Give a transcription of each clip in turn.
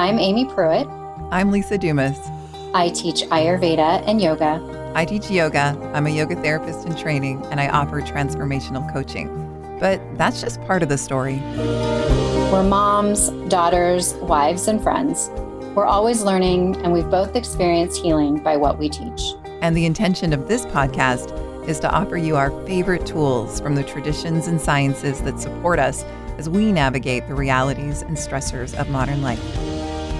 I'm Amy Pruitt. I'm Lisa Dumas. I teach Ayurveda and yoga. I teach yoga. I'm a yoga therapist in training, and I offer transformational coaching. But that's just part of the story. We're moms, daughters, wives, and friends. We're always learning, and we've both experienced healing by what we teach. And the intention of this podcast is to offer you our favorite tools from the traditions and sciences that support us as we navigate the realities and stressors of modern life.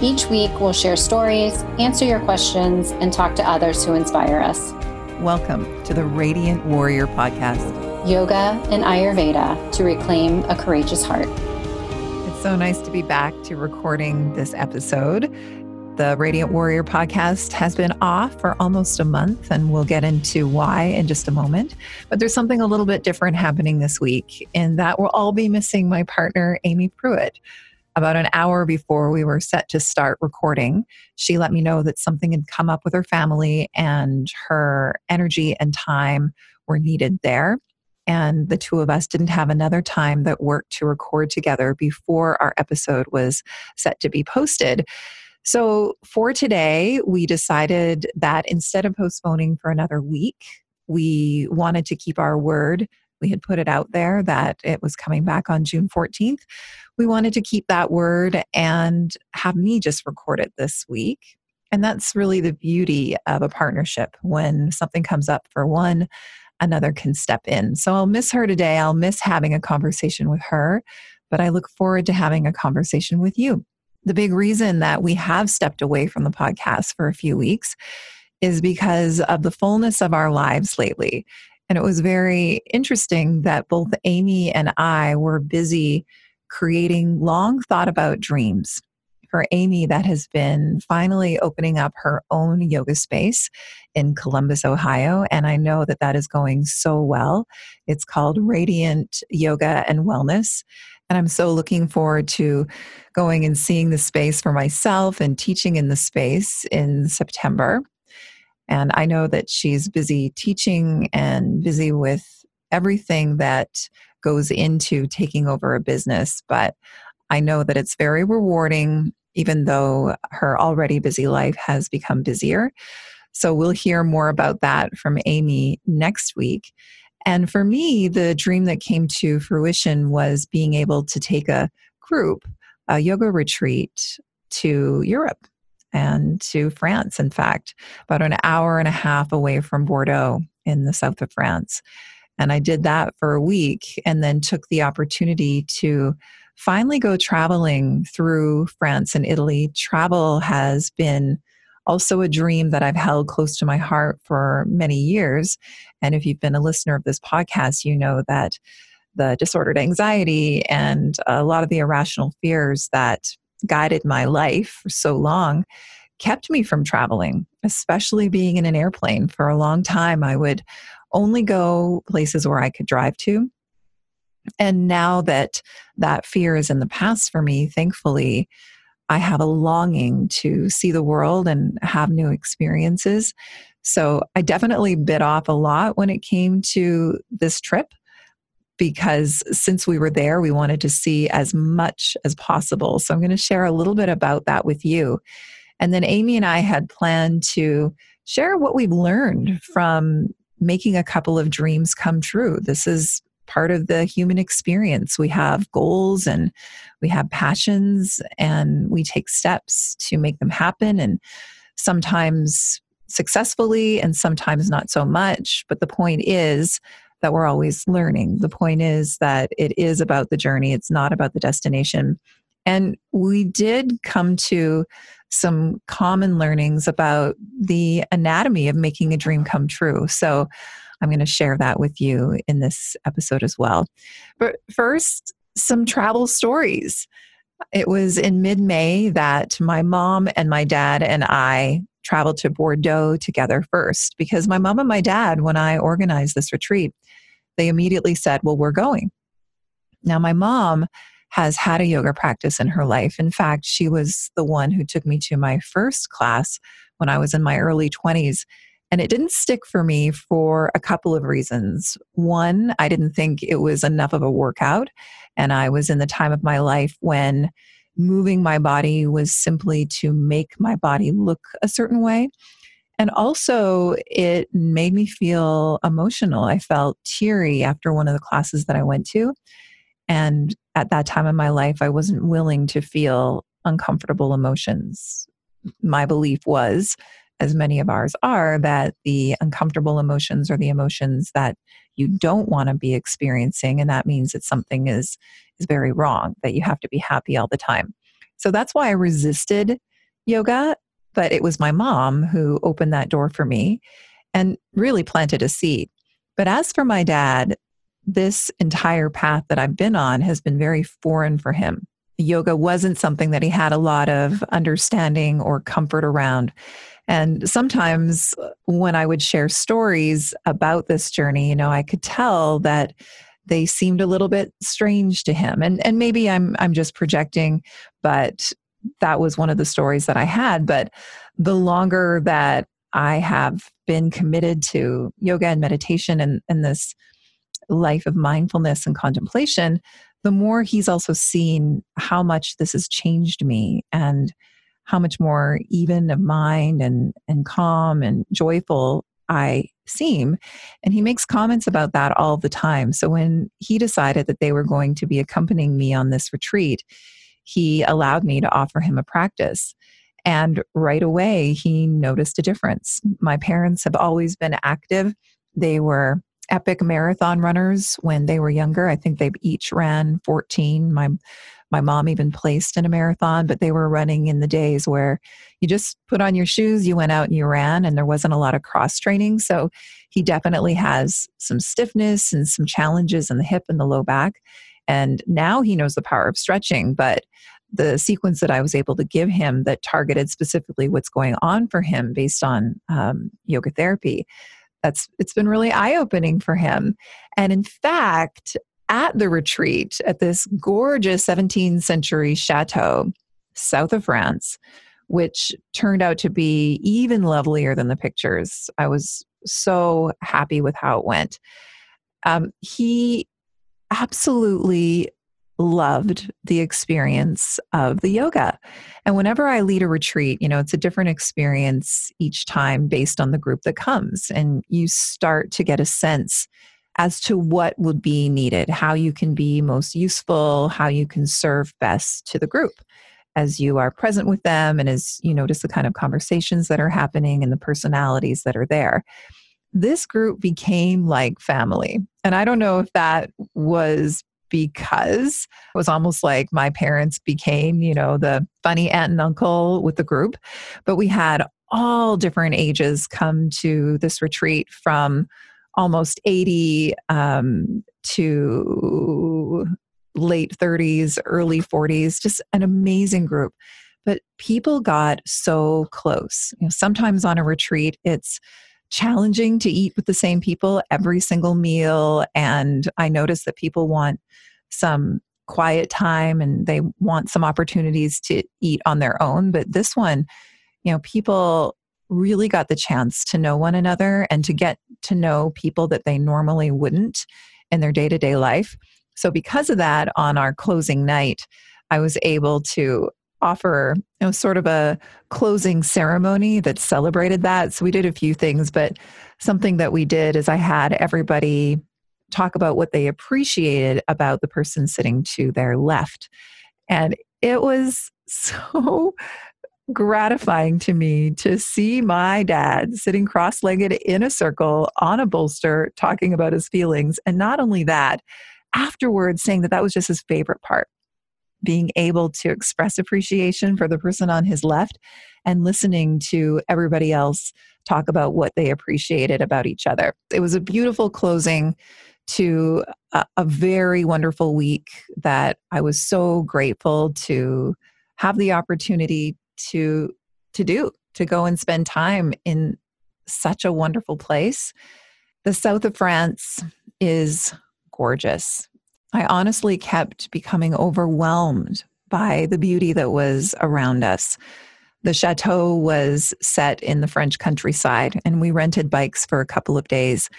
Each week, we'll share stories, answer your questions, and talk to others who inspire us. Welcome to the Radiant Warrior Podcast Yoga and Ayurveda to reclaim a courageous heart. It's so nice to be back to recording this episode. The Radiant Warrior podcast has been off for almost a month, and we'll get into why in just a moment. But there's something a little bit different happening this week, in that we'll all be missing my partner, Amy Pruitt. About an hour before we were set to start recording, she let me know that something had come up with her family, and her energy and time were needed there. And the two of us didn't have another time that worked to record together before our episode was set to be posted. So for today, we decided that instead of postponing for another week, we wanted to keep our word. We had put it out there that it was coming back on June 14th. We wanted to keep that word and have me just record it this week. And that's really the beauty of a partnership. When something comes up for one, another can step in. So I'll miss her today. I'll miss having a conversation with her, but I look forward to having a conversation with you the big reason that we have stepped away from the podcast for a few weeks is because of the fullness of our lives lately. And it was very interesting that both Amy and I were busy creating long thought about dreams. For Amy, that has been finally opening up her own yoga space in Columbus, Ohio. And I know that that is going so well. It's called Radiant Yoga and Wellness. And I'm so looking forward to going and seeing the space for myself and teaching in the space in September. And I know that she's busy teaching and busy with everything that goes into taking over a business. But I know that it's very rewarding, even though her already busy life has become busier. So we'll hear more about that from Amy next week. And for me, the dream that came to fruition was being able to take a group, a yoga retreat to Europe and to France, in fact, about an hour and a half away from Bordeaux in the south of France. And I did that for a week and then took the opportunity to finally go traveling through France and Italy. Travel has been also a dream that I've held close to my heart for many years. And if you've been a listener of this podcast, you know that the disordered anxiety and a lot of the irrational fears that guided my life for so long kept me from traveling, especially being in an airplane. For a long time, I would only go places where I could drive to. And now that that fear is in the past for me, thankfully, I have a longing to see the world and have new experiences. So I definitely bit off a lot when it came to this trip because since we were there, we wanted to see as much as possible. So I'm going to share a little bit about that with you. And then Amy and I had planned to share what we've learned from making a couple of dreams come true. This is part of the human experience. We have goals and we have passions, and we take steps to make them happen. And sometimes successfully, and sometimes not so much. But the point is that we're always learning. The point is that it is about the journey, it's not about the destination. And we did come to some common learnings about the anatomy of making a dream come true. So I'm going to share that with you in this episode as well. But first, some travel stories. It was in mid May that my mom and my dad and I traveled to Bordeaux together first because my mom and my dad, when I organized this retreat, they immediately said, Well, we're going. Now, my mom has had a yoga practice in her life. In fact, she was the one who took me to my first class when I was in my early 20s. And it didn't stick for me for a couple of reasons. One, I didn't think it was enough of a workout. And I was in the time of my life when moving my body was simply to make my body look a certain way. And also, it made me feel emotional. I felt teary after one of the classes that I went to. And at that time in my life, I wasn't willing to feel uncomfortable emotions. My belief was, as many of ours are, that the uncomfortable emotions are the emotions that you don't want to be experiencing. And that means that something is, is very wrong, that you have to be happy all the time. So that's why I resisted yoga. But it was my mom who opened that door for me and really planted a seed. But as for my dad, this entire path that I've been on has been very foreign for him. Yoga wasn't something that he had a lot of understanding or comfort around. And sometimes when I would share stories about this journey, you know, I could tell that they seemed a little bit strange to him. And and maybe I'm I'm just projecting, but that was one of the stories that I had. But the longer that I have been committed to yoga and meditation and, and this life of mindfulness and contemplation, the more he's also seen how much this has changed me and how much more even of mind and, and calm and joyful I seem. And he makes comments about that all the time. So when he decided that they were going to be accompanying me on this retreat, he allowed me to offer him a practice. And right away, he noticed a difference. My parents have always been active. They were epic marathon runners when they were younger. I think they each ran 14. My my mom even placed in a marathon, but they were running in the days where you just put on your shoes, you went out and you ran, and there wasn't a lot of cross training. So he definitely has some stiffness and some challenges in the hip and the low back. And now he knows the power of stretching, but the sequence that I was able to give him that targeted specifically what's going on for him based on um, yoga therapy that's it's been really eye-opening for him. And in fact at the retreat at this gorgeous 17th century chateau south of france which turned out to be even lovelier than the pictures i was so happy with how it went. Um, he absolutely loved the experience of the yoga. And whenever I lead a retreat, you know, it's a different experience each time based on the group that comes. And you start to get a sense as to what would be needed, how you can be most useful, how you can serve best to the group as you are present with them and as you notice the kind of conversations that are happening and the personalities that are there. This group became like family. And I don't know if that was because it was almost like my parents became, you know, the funny aunt and uncle with the group. But we had all different ages come to this retreat from almost 80 um, to late 30s, early 40s, just an amazing group. But people got so close. You know, sometimes on a retreat, it's challenging to eat with the same people mm-hmm. every single meal. And I notice that people want some quiet time and they want some opportunities to eat on their own. But this one, you know, people really got the chance to know one another and to get to know people that they normally wouldn't in their day to day life. So, because of that, on our closing night, I was able to offer you know sort of a closing ceremony that celebrated that. So we did a few things but something that we did is i had everybody talk about what they appreciated about the person sitting to their left. And it was so gratifying to me to see my dad sitting cross legged in a circle on a bolster talking about his feelings. And not only that, afterwards saying that that was just his favorite part being able to express appreciation for the person on his left and listening to everybody else talk about what they appreciated about each other. It was a beautiful closing to a, a, very wonderful week that I was so grateful to have the opportunity to to do to go and spend time in such a wonderful place. The south of France is gorgeous. I honestly kept becoming overwhelmed by the beauty that was around us. The chateau was set in the French countryside, and we rented bikes for a couple of days.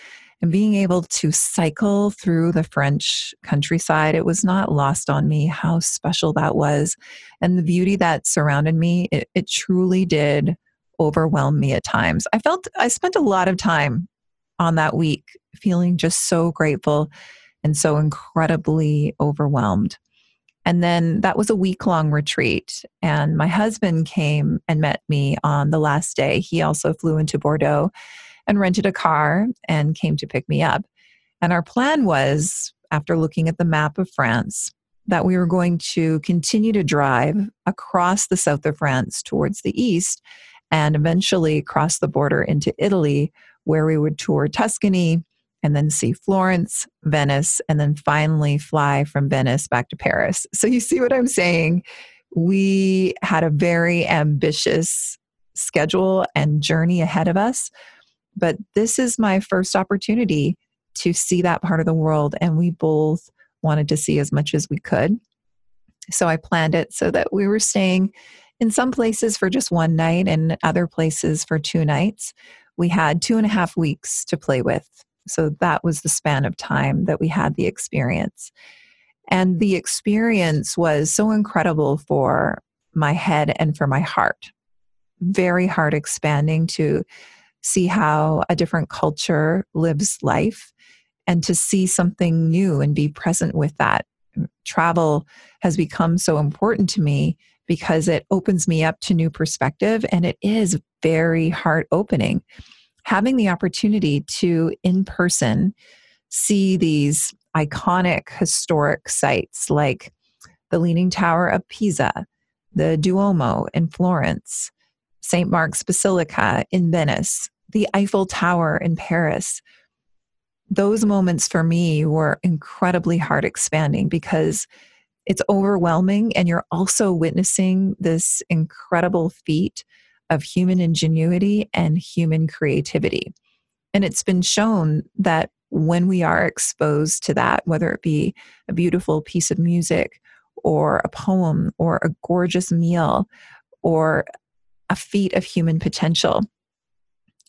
and being able to cycle through the French countryside, it was not lost on me how special that was. And the beauty that surrounded me, it, it truly did overwhelm me at times. I felt I spent a lot of time on that week feeling just so grateful and so incredibly overwhelmed. And then that was a week long retreat. And my husband came and met me on the last day. He also flew into Bordeaux and rented a car and came to pick me up. And our plan was, after looking at the map of France, that we were going to continue to drive across the south of France towards the east and eventually cross the border into Italy, where we would tour Tuscany and then see Florence, Venice, and then finally fly from Venice back to Paris. So you see what I'm saying? We had a very ambitious schedule and journey ahead of us. But this is my first opportunity to see that part of the world. And we both wanted to see as much as we could. So I planned it so that we were staying in some places for just one night and other places for two nights. We had two and a half weeks to play with. So that was the span of time that we had the experience. And the experience was so incredible for my head and for my heart. Very heart expanding to see how a different culture lives life and to see something new and be present with that. Mm, travel has become so important to me because it opens me up to new perspective and it is very heart opening. Having the opportunity to, in person, see these iconic historic sites like the Leaning Tower of Pisa, the Duomo in Florence, St. Mark's Basilica in Venice, the Eiffel Tower in Paris. Those moments for me were incredibly heart expanding because it's overwhelming and you're also witnessing this incredible feat of human ingenuity and human creativity. And it's been shown that when we are exposed to that, whether it be a beautiful piece of music or a poem or a gorgeous meal or a feat of human potential,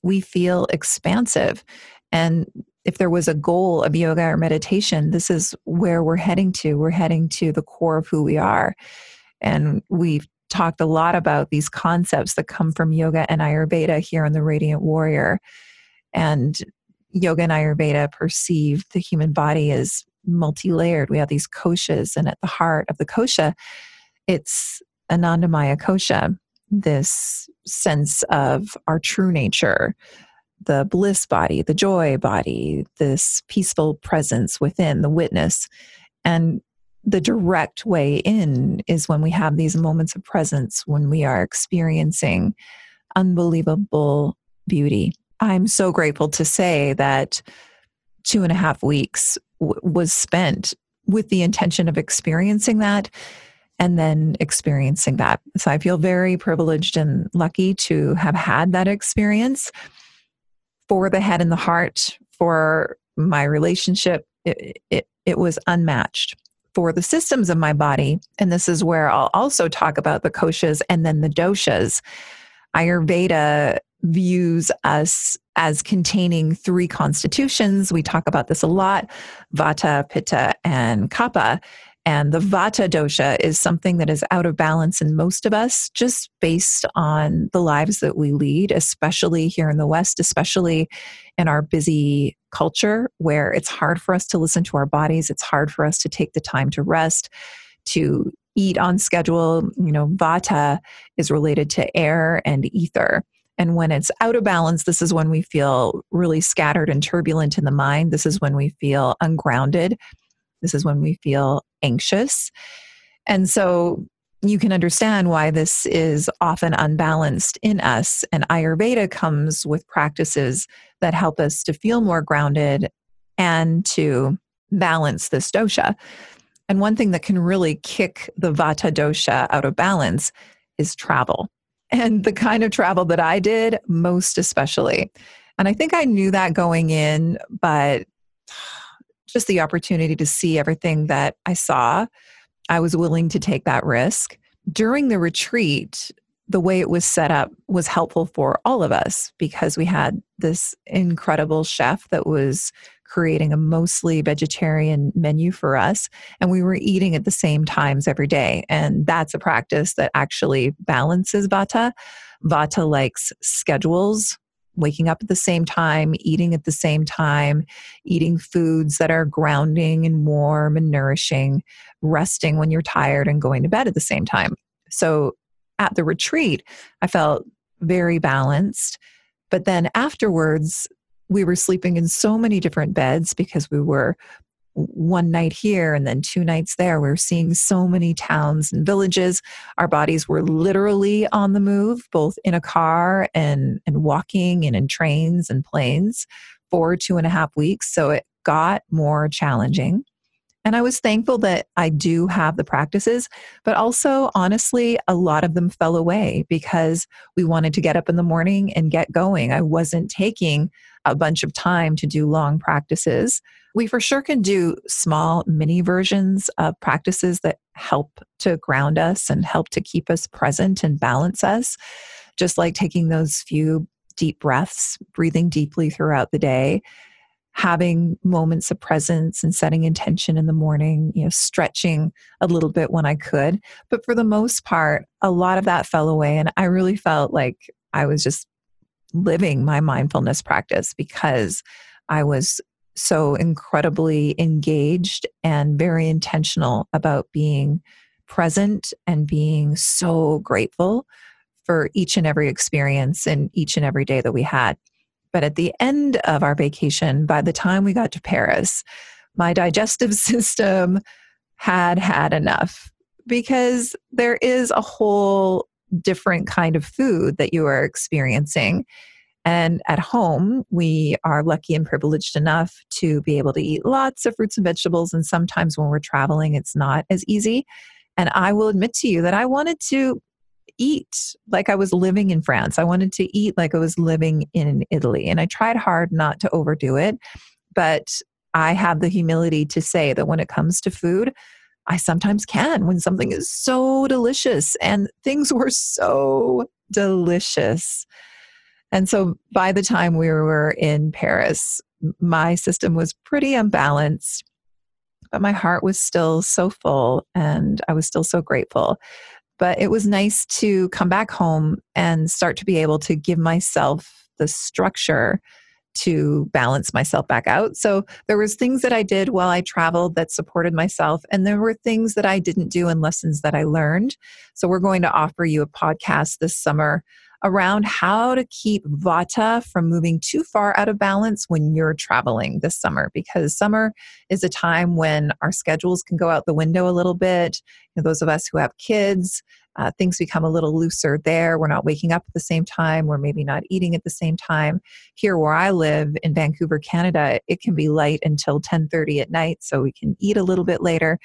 we feel expansive. And if there was a goal of yoga or meditation, this is where we're heading to. We're heading to the core of who we are. And we've talked a lot about these concepts that come from yoga and Ayurveda here in the Radiant Warrior. And yoga and Ayurveda perceive the human body as multi layered. We have these koshas, and at the heart of the kosha, it's Anandamaya kosha, this sense of our true nature, the bliss body, the joy body, this peaceful presence within, the witness. And the direct way in is when we have these moments of presence, when we are experiencing unbelievable beauty. I'm so grateful to say that two and a half weeks w- was spent with the intention of experiencing that and then experiencing that. So I feel very privileged and lucky to have had that experience for the head and the heart, for my relationship. It, it, it was unmatched. For the systems of my body, and this is where I'll also talk about the koshas and then the doshas. Ayurveda views us as containing three constitutions. We talk about this a lot Vata, Pitta, and Kapha. And the Vata dosha is something that is out of balance in most of us, just based on the lives that we lead, especially here in the West, especially in our busy culture where it's hard for us to listen to our bodies. It's hard for us to take the time to rest, to eat on schedule. You know, Vata is related to air and ether. And when it's out of balance, this is when we feel really scattered and turbulent in the mind. This is when we feel ungrounded this is when we feel anxious. And so you can understand why this is often unbalanced in us. And Ayurveda comes with practices that help us to feel more grounded and to balance this dosha. And one thing that can really kick the Vata dosha out of balance is travel. And the kind of travel that I did, most especially. And I think I knew that going in, but just the opportunity to see everything that I saw, I was willing to take that risk. During the retreat, the way it was set up was helpful for all of us because we had this incredible chef that was creating a mostly vegetarian menu for us and we were eating at the same times every day. And that's a practice that actually balances vata. Vata likes schedules waking up at the same time eating at the same time eating foods that are grounding and warm and nourishing resting when you're tired and going to bed at the same time so at the retreat, I felt very balanced. But then afterwards, we were sleeping in so many different beds because we were one night here and then two nights there. We were seeing so many towns and villages. Our bodies were literally on the move, both in a car and, and walking and in trains and planes for two and a half weeks. So it got more challenging. And I was thankful that I do have the practices, but also, honestly, a lot of them fell away because we wanted to get up in the morning and get going. I wasn't taking a bunch of time to do long practices. We for sure can do small mini versions of practices that help to ground us and help to keep us present and balance us, just like taking those few deep breaths, breathing deeply throughout the day having moments of presence and setting intention in the morning, you know, stretching a little bit when I could. But for the most part, a lot of that fell away. And I really felt like I was just living my mindfulness practice because I was so incredibly engaged and very intentional about being present and being so grateful for each and every experience and each and every day that we had. But at the end of our vacation, by the time we got to Paris, my digestive system had had enough because there is a whole different kind of food that you are experiencing. And at home, we are lucky and privileged enough to be able to eat lots of fruits and vegetables. And sometimes when we're traveling, it's not as easy. And I will admit to you that I wanted to eat like I was living in France. I wanted to eat like I was living in Italy. And I tried hard not to overdo it. But I have the humility to say that when it comes to food, I sometimes can when something is so delicious. And things were so delicious. And so by the time we were in Paris, my system was pretty unbalanced, but my heart was still so full and I was still so grateful. But it was nice to come back home and start to be able to give myself the structure to balance myself back out. So there was things that I did while I traveled that supported myself and there were things that I didn't do and lessons that I learned. So we're going to offer you a podcast this summer around how to keep vata from moving too far out of balance when you're traveling this summer because summer is a time when our schedules can go out the window a little bit. You know, those of us who have kids, uh, things become a little looser there. We're not waking up at the same time. We're maybe not eating at the same time. Here, where I live in Vancouver, Canada, it can be light until 10:30 at night, so we can eat a little bit later.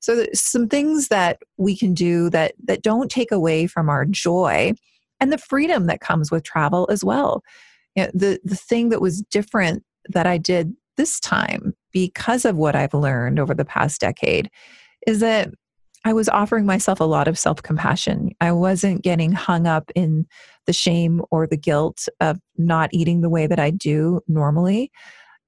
So, some things that we can do that that don't take away from our joy and the freedom that comes with travel as well. You know, the the thing that was different that I did this time because of what I've learned over the past decade is that I was offering myself a lot of self compassion. I wasn't getting hung up in the shame or the guilt of not eating the way that I do normally.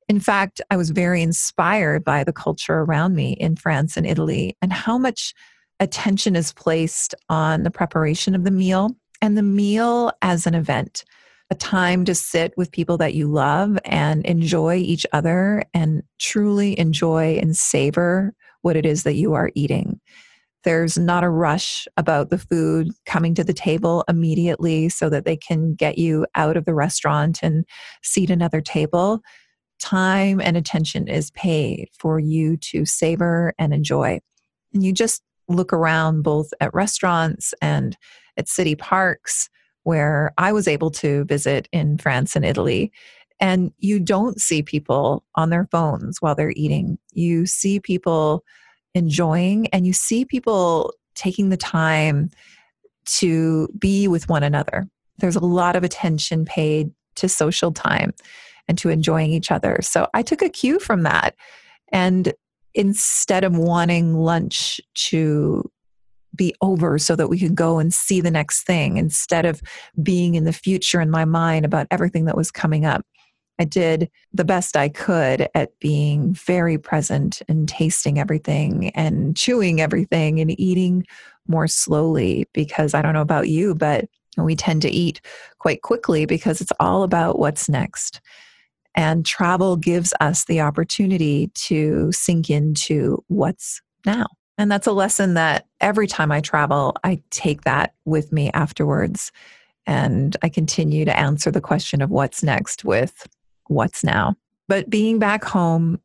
In fact, I was very inspired by the culture around me in France and Italy and how much attention is placed on the preparation of the meal and the meal as an event, a time to sit with people that you love and enjoy each other and truly enjoy and savor what it is that you are eating. There's not a rush about the food coming to the table immediately so that they can get you out of the restaurant and seat another table. Time and attention is paid for you to savor and enjoy. And you just look around both at restaurants and at city parks where I was able to visit in France and Italy. And you don't see people on their phones while they're eating. You see people enjoying and you see people taking the time to be with one another. There's a lot of attention paid to social time and to enjoying each other. So I took a cue from that. And instead of wanting lunch to be over so that we could go and see the next thing instead of being in the future in my mind about everything that was coming up. I did the best I could at being very present and tasting everything and chewing everything and eating more slowly because I don't know about you, but we tend to eat quite quickly because it's all about what's next. And travel gives us the opportunity to sink into what's now. And that's a lesson that every time I travel, I take that with me afterwards. And I continue to answer the question of what's next with what's now. But being back home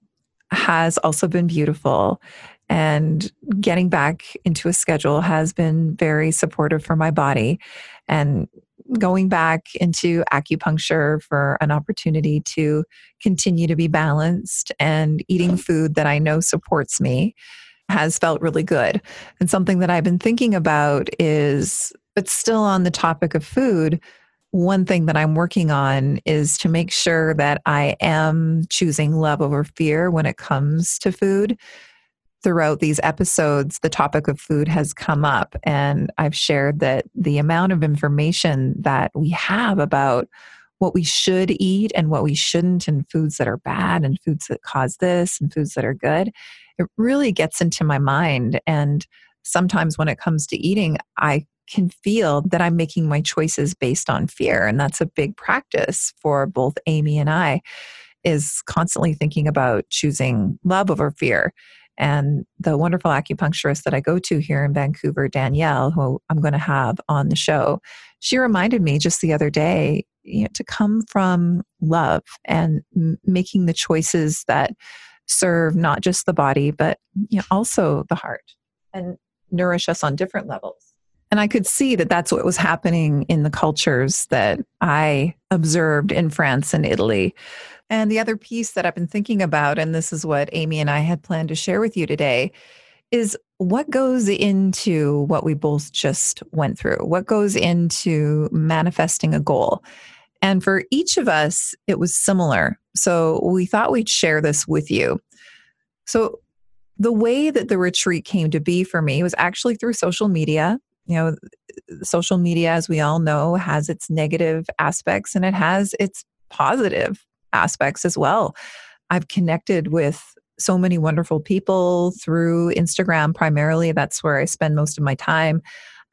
has also been beautiful. And getting back into a schedule has been very supportive for my body. And going back into acupuncture for an opportunity to continue to be balanced and eating food that I know supports me has felt really good. And something that I've been thinking about is, but still on the topic of food, one thing that I'm working on is to make sure that I am choosing love over fear when it comes to food. Throughout these episodes, the topic of food has come up, and I've shared that the amount of information that we have about what we should eat and what we shouldn't, and foods that are bad, and foods that cause this, and foods that are good it really gets into my mind. And sometimes when it comes to eating, I can feel that I'm making my choices based on fear. And that's a big practice for both Amy and I is constantly thinking about choosing love over fear. And the wonderful acupuncturist that I go to here in Vancouver, Danielle, who I'm going to have on the show, she reminded me just the other day you know, to come from love and m- making the choices that serve not just the body, but you know, also the heart and nourish us on different levels. And I could see that that's what was happening in the cultures that I observed in France and Italy. And the other piece that I've been thinking about, and this is what Amy and I had planned to share with you today, is what goes into what we both just went through? What goes into manifesting a goal? And for each of us, it was similar. So we thought we'd share this with you. So the way that the retreat came to be for me was actually through social media. You know, social media, as we all know, has its negative aspects and it has its positive aspects as well. I've connected with so many wonderful people through Instagram primarily. That's where I spend most of my time.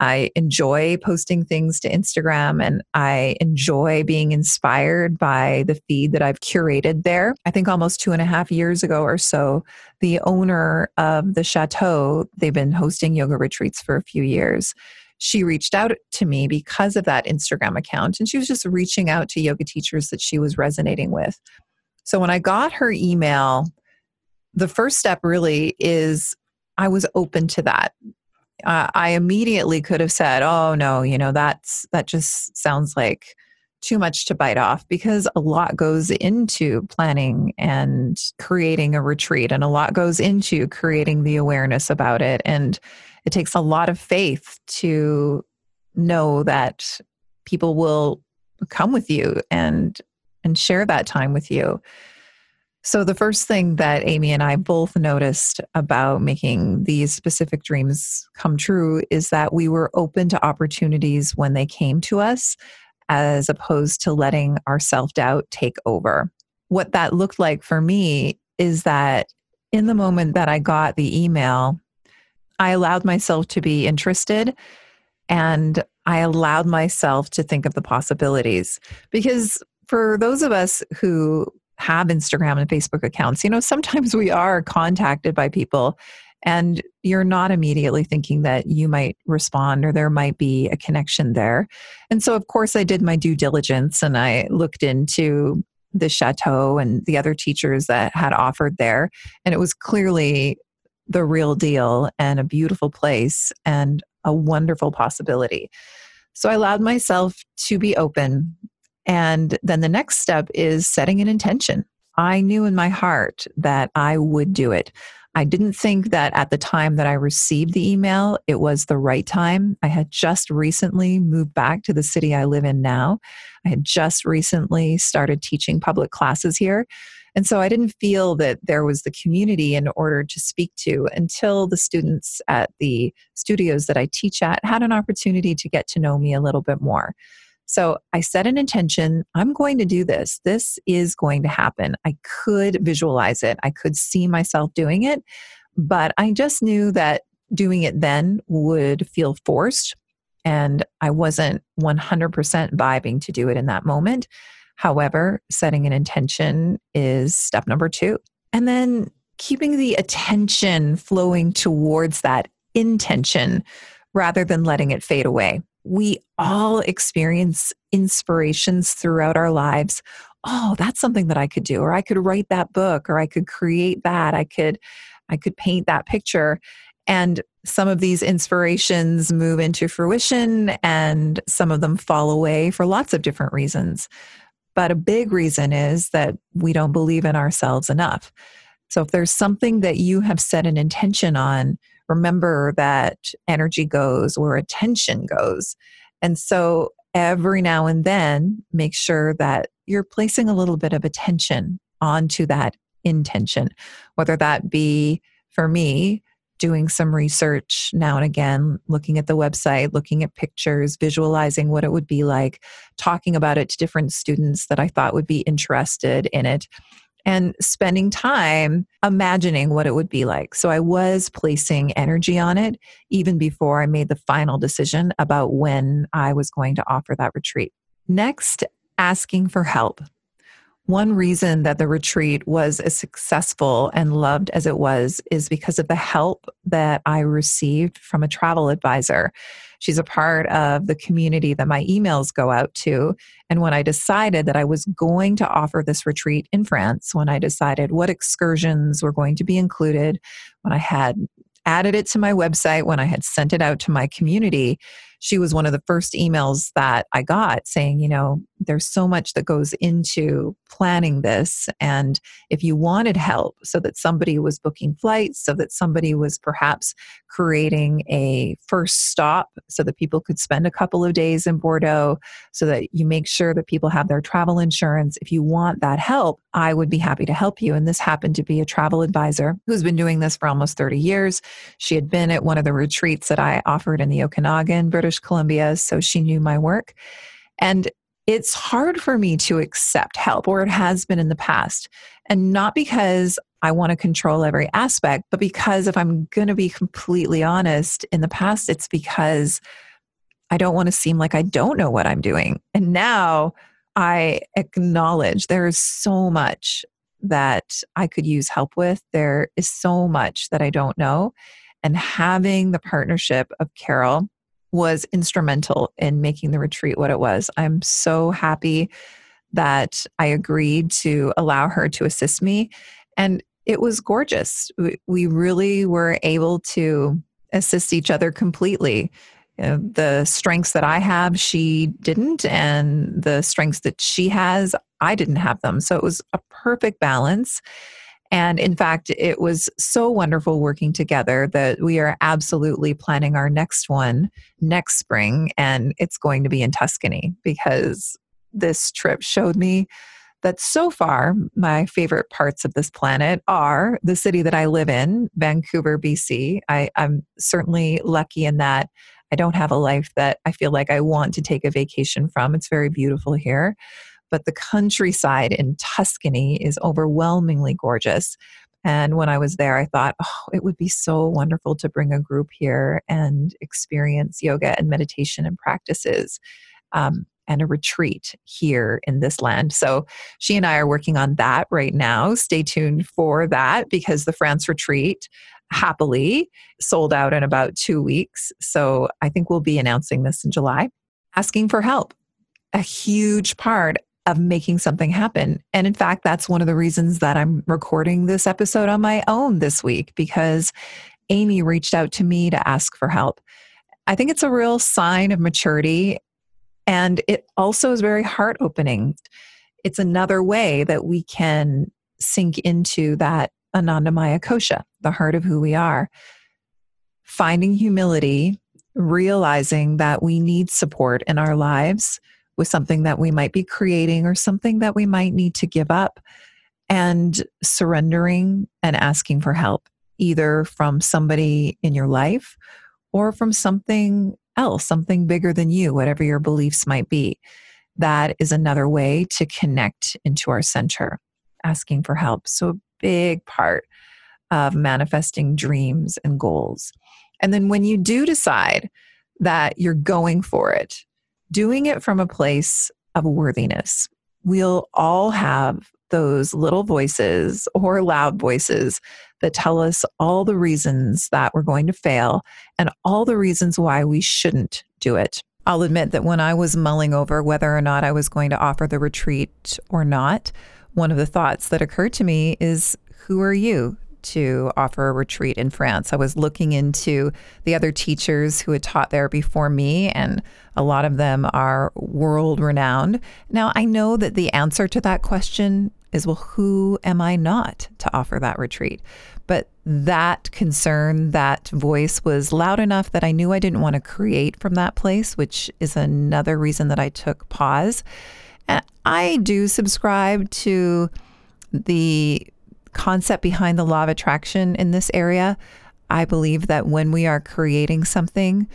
I enjoy posting things to Instagram and I enjoy being inspired by the feed that I've curated there. I think almost two and a half years ago or so, the owner of the chateau, they've been hosting yoga retreats for a few years. She reached out to me because of that Instagram account and she was just reaching out to yoga teachers that she was resonating with. So when I got her email, the first step really is I was open to that uh, I immediately could have said, "Oh no, you know that's that just sounds like too much to bite off," because a lot goes into planning and creating a retreat, and a lot goes into creating the awareness about it, and it takes a lot of faith to know that people will come with you and and share that time with you. So, the first thing that Amy and I both noticed about making these specific dreams come true is that we were open to opportunities when they came to us, as opposed to letting our self doubt take over. What that looked like for me is that in the moment that I got the email, I allowed myself to be interested and I allowed myself to think of the possibilities. Because for those of us who have Instagram and Facebook accounts, you know, sometimes we are contacted by people and you're not immediately thinking that you might respond or there might be a connection there. And so, of course, I did my due diligence and I looked into the chateau and the other teachers that had offered there. And it was clearly the real deal and a beautiful place and a wonderful possibility. So I allowed myself to be open and then the next step is setting an intention. I knew in my heart that I would do it. I didn't think that at the time that I received the email, it was the right time. I had just recently moved back to the city I live in now. I had just recently started teaching public classes here. And so I didn't feel that there was the community in order to speak to until the students at the studios that I teach at had an opportunity to get to know me a little bit more. So I set an intention I'm going to do this. This is going to happen. I could visualize it, I could see myself doing it, but I just knew that doing it then would feel forced. And I wasn't 100% vibing to do it in that moment. However, setting an intention is step number two. And then keeping the attention flowing towards that intention rather than letting it fade away. We all experience inspirations throughout our lives. Oh, that's something that I could do, or I could write that book, or I could create that. I could, I could paint that picture. And some of these inspirations move into fruition and some of them fall away for lots of different reasons. But a big reason is that we don't believe in ourselves enough. So if there's something that you have set an intention on, remember that energy goes where attention goes. And so every now and then, make sure that you're placing a little bit of attention onto that intention, whether that be for me, doing some research now and again, looking at the website, looking at pictures, visualizing what it would be like, talking about it to different students that I thought would be interested in it, and spending time imagining what it would be like. So I was placing energy on it even before I made the final decision about when I was going to offer that retreat. Next, asking for help. One reason that the retreat was as successful and loved as it was is because of the help that I received from a travel advisor. She's a part of the community that my emails go out to. And when I decided that I was going to offer this retreat in France, when I decided what excursions were going to be included, when I had added it to my website, when I had sent it out to my community, she was one of the first emails that I got saying, you know, there's so much that goes into planning this. And if you wanted help so that somebody was booking flights, so that somebody was perhaps creating a first stop so that people could spend a couple of days in Bordeaux, so that you make sure that people have their travel insurance, if you want that help, I would be happy to help you. And this happened to be a travel advisor who's been doing this for almost 30 years. She had been at one of the retreats that I offered in the Okanagan, British British Columbia, so she knew my work. And it's hard for me to accept help, or it has been in the past. And not because I want to control every aspect, but because if I'm going to be completely honest, in the past, it's because I don't want to seem like I don't know what I'm doing. And now I acknowledge there is so much that I could use help with. There is so much that I don't know. And having the partnership of Carol, was instrumental in making the retreat what it was. I'm so happy that I agreed to allow her to assist me. And it was gorgeous. We really were able to assist each other completely. You know, the strengths that I have, she didn't, and the strengths that she has, I didn't have them. So it was a perfect balance. And in fact, it was so wonderful working together that we are absolutely planning our next one next spring. And it's going to be in Tuscany because this trip showed me that so far, my favorite parts of this planet are the city that I live in, Vancouver, BC. I, am certainly lucky in that I don't have a life that I feel like I want to take a vacation from. It's very beautiful here but the countryside in Tuscany is overwhelmingly gorgeous. And when I was there, I thought, oh, it would be so wonderful to bring a group here and experience yoga and meditation and practices um, and a retreat here in this land. So she and I are working on that right now. Stay tuned for that because the France retreat happily sold out in about two weeks. So I think we'll be announcing this in July. Asking for help. A huge part of making something happen. And in fact, that's one of the reasons that I'm recording this episode on my own this week because Amy reached out to me to ask for help. I think it's a real sign of maturity. And it also is very heart opening. It's another way that we can sink into that Anandamaya Kosha, the heart of who we are. Finding humility, realizing that we need support in our lives with something that we might be creating or something that we might need to give up and surrendering and asking for help, either from somebody in your life or from something else, something bigger than you, whatever your beliefs might be. That is another way to connect into our center, asking for help. So, a big part of manifesting dreams and goals. And then when you do decide that you're going for it, doing it from a place of worthiness. We'll all have those little voices or loud voices that tell us all the reasons that we're going to fail and all the reasons why we shouldn't do it. I'll admit that when I was mulling over whether or not I was going to offer the retreat or not, one of the thoughts that occurred to me is who are you to offer a retreat in France. I was looking into the other teachers who had taught there before me, and a lot of them are world renowned. Now, I know that the answer to that question is well, who am I not to offer that retreat? But that concern, that voice was loud enough that I knew I didn't want to create from that place, which is another reason that I took pause. And I do subscribe to the concept behind the law of attraction in this area. I believe that when we are creating something,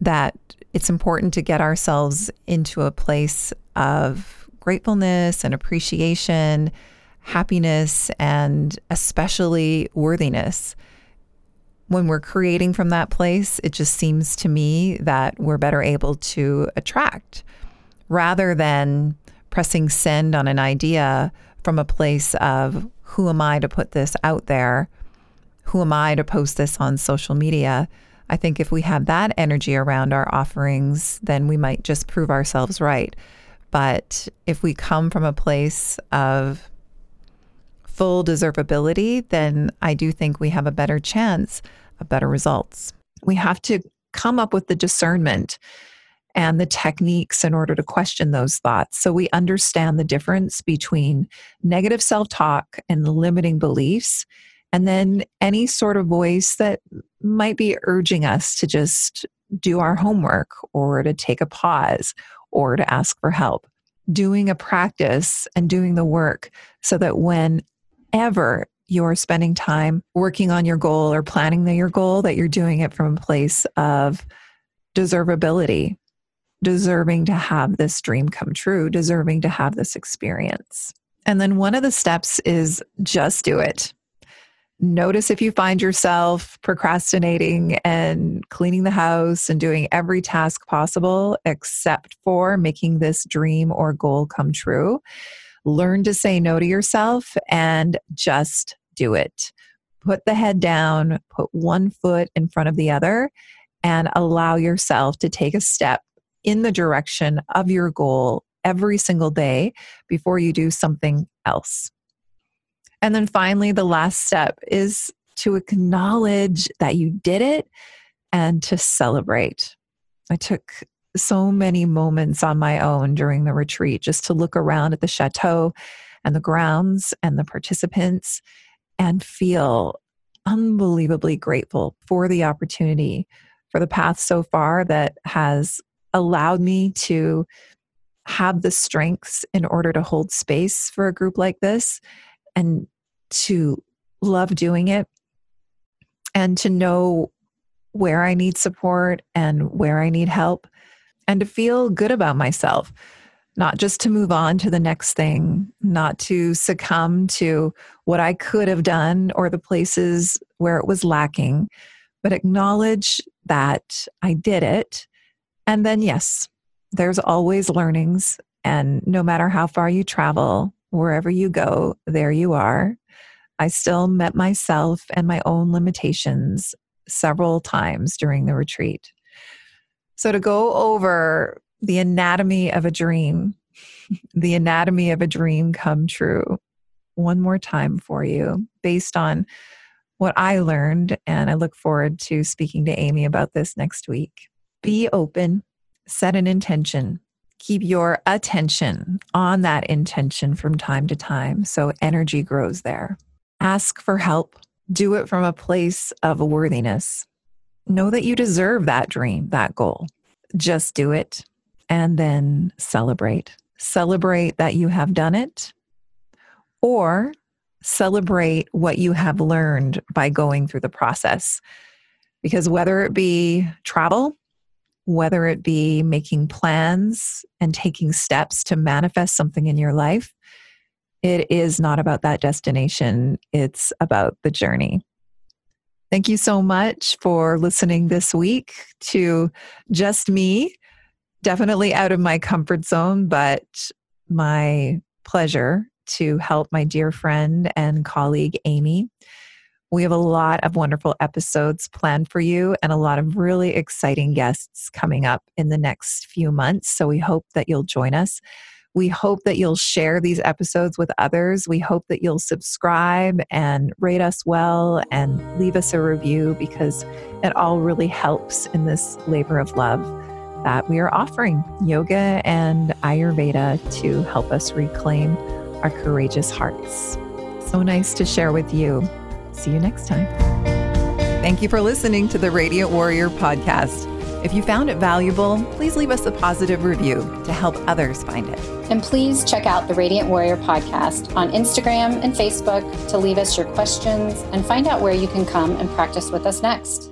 that it's important to get ourselves into a place of gratefulness and appreciation, happiness, and especially worthiness. When we're creating from that place, it just seems to me that we're better able to attract rather than pressing send on an idea from a place of who am I to put this out there? Who am I to post this on social media? I think if we have that energy around our offerings, then we might just prove ourselves right. But if we come from a place of full deservability, then I do think we have a better chance of better results. We have to come up with the discernment and the techniques in order to question those thoughts. So we understand the difference between negative self talk and limiting beliefs, and then any sort of voice that might be urging us to just do our homework or to take a pause or to ask for help. Doing a practice and doing the work so that whenever you're spending time working on your goal or planning your goal, that you're doing it from a place of deservability deserving to have this dream come true, deserving to have this experience. And then one of the steps is just do it. Notice if you find yourself procrastinating and cleaning the house and doing every task possible except for making this dream or goal come true. Learn to say no to yourself and just do it. Put the head down, put one foot in front of the other, and allow yourself to take a step in the direction of your goal every single day before you do something else. And then finally, the last step is to acknowledge that you did it and to celebrate. I took so many moments on my own during the retreat just to look around at the chateau and the grounds and the participants and feel unbelievably grateful for the opportunity for the path so far that has allowed me to have the strengths in order to hold space for a group like this and to love doing it and to know where I need support and where I need help and to feel good about myself. Not just to move on to the next thing, not to succumb to what I could have done or the places where it was lacking, but acknowledge that I did it and then, yes, there's always learnings. And no matter how far you travel, wherever you go, there you are. I still met myself and my own limitations several times during the retreat. So, to go over the anatomy of a dream, the anatomy of a dream come true, one more time for you, based on what I learned. And I look forward to speaking to Amy about this next week. Be open, set an intention. Keep your attention on that intention from time to time so energy grows there. Ask for help. Do it from a place of worthiness. Know that you deserve that dream, that goal. Just do it and then celebrate. Celebrate that you have done it. or celebrate what you have learned by going through the process. Because whether it be travel, whether it be making plans and taking steps to manifest something in your life, it is not about that destination, it's about the journey. Thank you so much for listening this week to just me. Definitely out of my comfort zone, but my pleasure to help my dear friend and colleague, Amy. We have a lot of wonderful episodes planned for you and a lot of really exciting guests coming up in the next few months. So we hope that you'll join us. We hope that you'll share these episodes with others. We hope that you'll subscribe and rate us well and leave us a review because it all really helps in this labor of love that we are offering yoga and Ayurveda to help us reclaim our courageous hearts. So nice to share with you. See you next time. Thank you for listening to the Radiant Warrior podcast. If you found it valuable, please leave us a positive review to help others find it. And please check out the Radiant Warrior podcast on Instagram and Facebook to leave us your questions and find out where you can come and practice with us next.